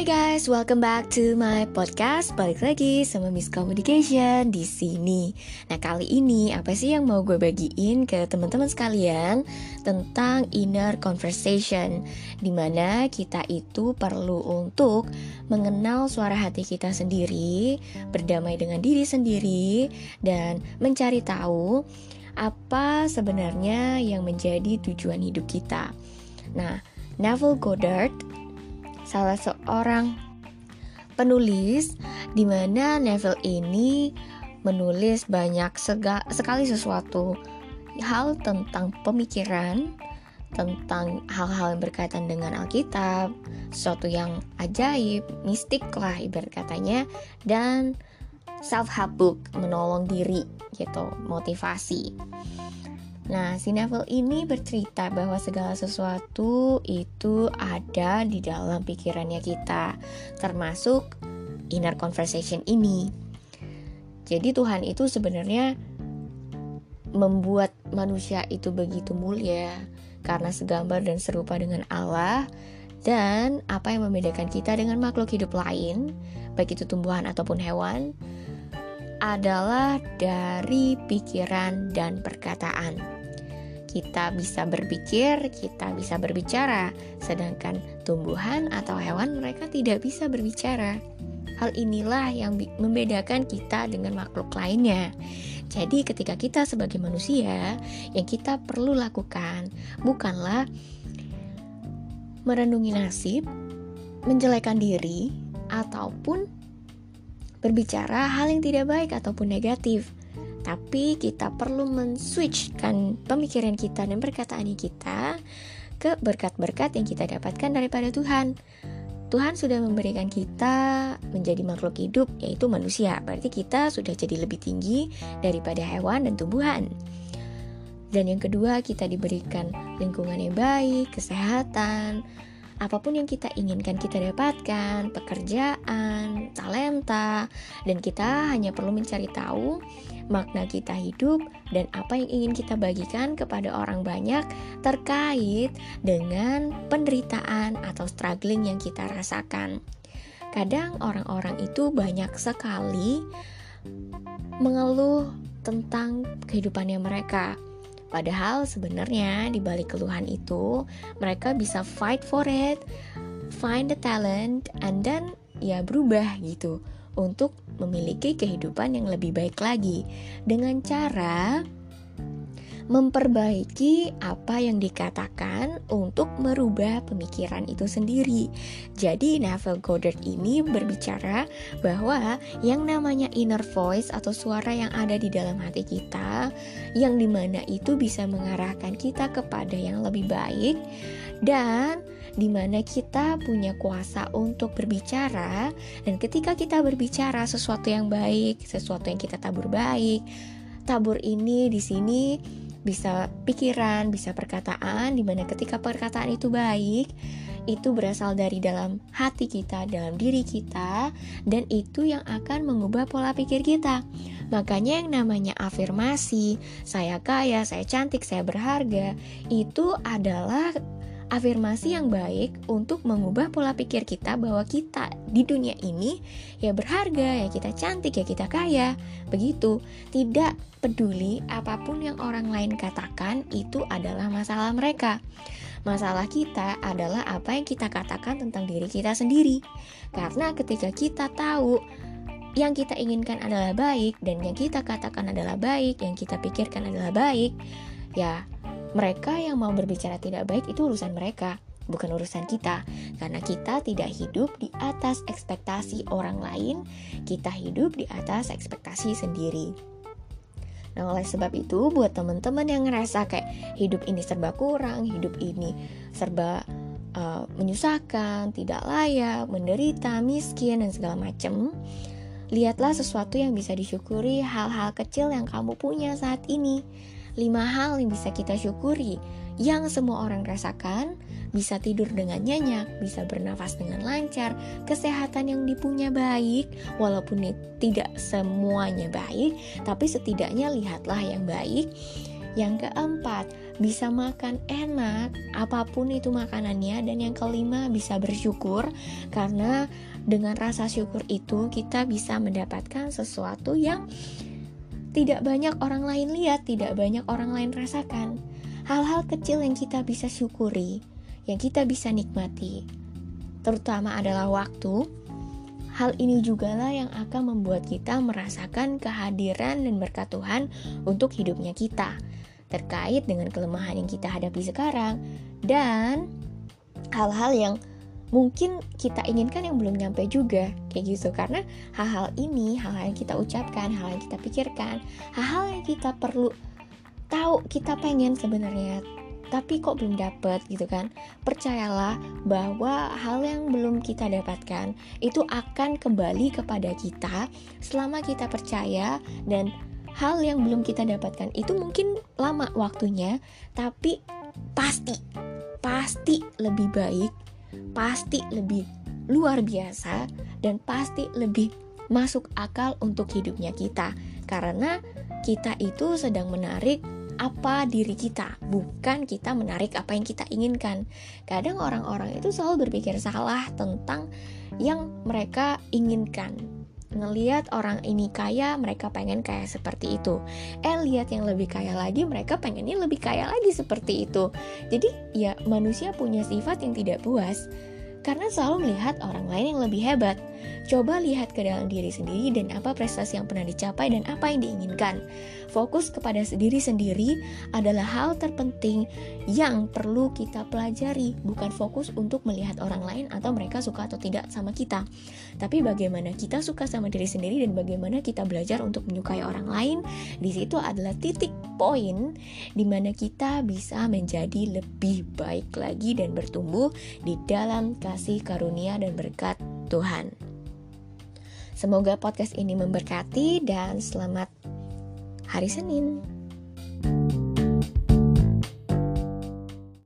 Hai guys, welcome back to my podcast. Balik lagi sama Miss Communication di sini. Nah, kali ini apa sih yang mau gue bagiin ke teman-teman sekalian tentang inner conversation Di mana kita itu perlu untuk mengenal suara hati kita sendiri, berdamai dengan diri sendiri dan mencari tahu apa sebenarnya yang menjadi tujuan hidup kita. Nah, Neville Goddard salah seorang penulis di mana Neville ini menulis banyak sega, sekali sesuatu hal tentang pemikiran, tentang hal-hal yang berkaitan dengan Alkitab, sesuatu yang ajaib, mistik lah ibarat katanya, dan self help book menolong diri gitu, motivasi. Nah, si Neville ini bercerita bahwa segala sesuatu itu ada di dalam pikirannya kita, termasuk inner conversation ini. Jadi Tuhan itu sebenarnya membuat manusia itu begitu mulia karena segambar dan serupa dengan Allah dan apa yang membedakan kita dengan makhluk hidup lain, baik itu tumbuhan ataupun hewan, adalah dari pikiran dan perkataan kita bisa berpikir, kita bisa berbicara, sedangkan tumbuhan atau hewan mereka tidak bisa berbicara. Hal inilah yang membedakan kita dengan makhluk lainnya. Jadi, ketika kita sebagai manusia, yang kita perlu lakukan bukanlah merenungi nasib, menjelekan diri, ataupun berbicara hal yang tidak baik ataupun negatif tapi kita perlu men-switchkan pemikiran kita dan perkataan kita ke berkat-berkat yang kita dapatkan daripada Tuhan. Tuhan sudah memberikan kita menjadi makhluk hidup, yaitu manusia. Berarti kita sudah jadi lebih tinggi daripada hewan dan tumbuhan. Dan yang kedua, kita diberikan lingkungan yang baik, kesehatan, apa pun yang kita inginkan kita dapatkan, pekerjaan, talenta, dan kita hanya perlu mencari tahu makna kita hidup, dan apa yang ingin kita bagikan kepada orang banyak terkait dengan penderitaan atau struggling yang kita rasakan. Kadang orang-orang itu banyak sekali mengeluh tentang kehidupannya mereka. Padahal sebenarnya di balik keluhan itu mereka bisa fight for it, find the talent, and then ya berubah gitu untuk memiliki kehidupan yang lebih baik lagi. Dengan cara memperbaiki apa yang dikatakan untuk merubah pemikiran itu sendiri. Jadi Neville Goddard ini berbicara bahwa yang namanya inner voice atau suara yang ada di dalam hati kita, yang di mana itu bisa mengarahkan kita kepada yang lebih baik dan di mana kita punya kuasa untuk berbicara dan ketika kita berbicara sesuatu yang baik, sesuatu yang kita tabur baik, tabur ini di sini bisa pikiran, bisa perkataan, di mana ketika perkataan itu baik, itu berasal dari dalam hati kita, dalam diri kita, dan itu yang akan mengubah pola pikir kita. Makanya yang namanya afirmasi, saya kaya, saya cantik, saya berharga, itu adalah afirmasi yang baik untuk mengubah pola pikir kita bahwa kita di dunia ini ya berharga, ya kita cantik, ya kita kaya. Begitu. Tidak peduli apa pun yang orang lain katakan itu adalah masalah mereka. Masalah kita adalah apa yang kita katakan tentang diri kita sendiri. Karena ketika kita tahu yang kita inginkan adalah baik dan yang kita katakan adalah baik, yang kita pikirkan adalah baik, ya mereka yang mau berbicara tidak baik itu urusan mereka, bukan urusan kita. Karena kita tidak hidup di atas ekspektasi orang lain, kita hidup di atas ekspektasi sendiri. Nah, oleh sebab itu, buat teman-teman yang ngerasa kayak hidup ini serba kurang, hidup ini serba uh, menyusahkan, tidak layak, menderita, miskin, dan segala macam, lihatlah sesuatu yang bisa disyukuri, hal-hal kecil yang kamu punya saat ini lima hal yang bisa kita syukuri yang semua orang rasakan bisa tidur dengan nyenyak, bisa bernafas dengan lancar, kesehatan yang dipunya baik, walaupun tidak semuanya baik, tapi setidaknya lihatlah yang baik. Yang keempat, bisa makan enak apa pun itu makanannya dan yang kelima bisa bersyukur karena dengan rasa syukur itu kita bisa mendapatkan sesuatu yang tidak banyak orang lain lihat, tidak banyak orang lain rasakan. Hal-hal kecil yang kita bisa syukuri, yang kita bisa nikmati, terutama adalah waktu. Hal ini juga lah yang akan membuat kita merasakan kehadiran dan berkat Tuhan untuk hidupnya kita terkait dengan kelemahan yang kita hadapi sekarang dan hal-hal yang mungkin kita inginkan yang belum nyampe juga kayak gitu. Karena hal-hal ini hal-hal yang kita ucapkan hal yang kita pikirkan hal-hal yang kita perlu tahu kita pengen sebenarnya tapi kok belum dapet gitu kan. Percayalah bahwa hal yang belum kita dapatkan itu akan kembali kepada kita selama kita percaya dan hal yang belum kita dapatkan itu mungkin lama waktunya, tapi pasti, pasti lebih baik, pasti lebih luar biasa, dan pasti lebih masuk akal untuk hidupnya kita, karena kita itu sedang menarik apa diri kita, bukan kita menarik apa yang kita inginkan. Kadang orang-orang itu selalu berpikir salah tentang yang mereka inginkan ngeliat orang ini kaya, mereka pengen kaya seperti itu. Eh, lihat yang lebih kaya lagi, mereka pengennya lebih kaya lagi seperti itu. Jadi, ya manusia punya sifat yang tidak puas karena selalu melihat orang lain yang lebih hebat. Coba lihat ke dalam diri sendiri dan apa prestasi yang pernah dicapai dan apa yang diinginkan. Fokus kepada diri sendiri adalah hal terpenting yang perlu kita pelajari, bukan fokus untuk melihat orang lain atau mereka suka atau tidak sama kita. Tapi bagaimana kita suka sama diri sendiri dan bagaimana kita belajar untuk menyukai orang lain, di situ adalah titik poin di mana kita bisa menjadi lebih baik lagi dan bertumbuh di dalam kasih karunia dan berkat Tuhan. Semoga podcast ini memberkati dan selamat hari Senin.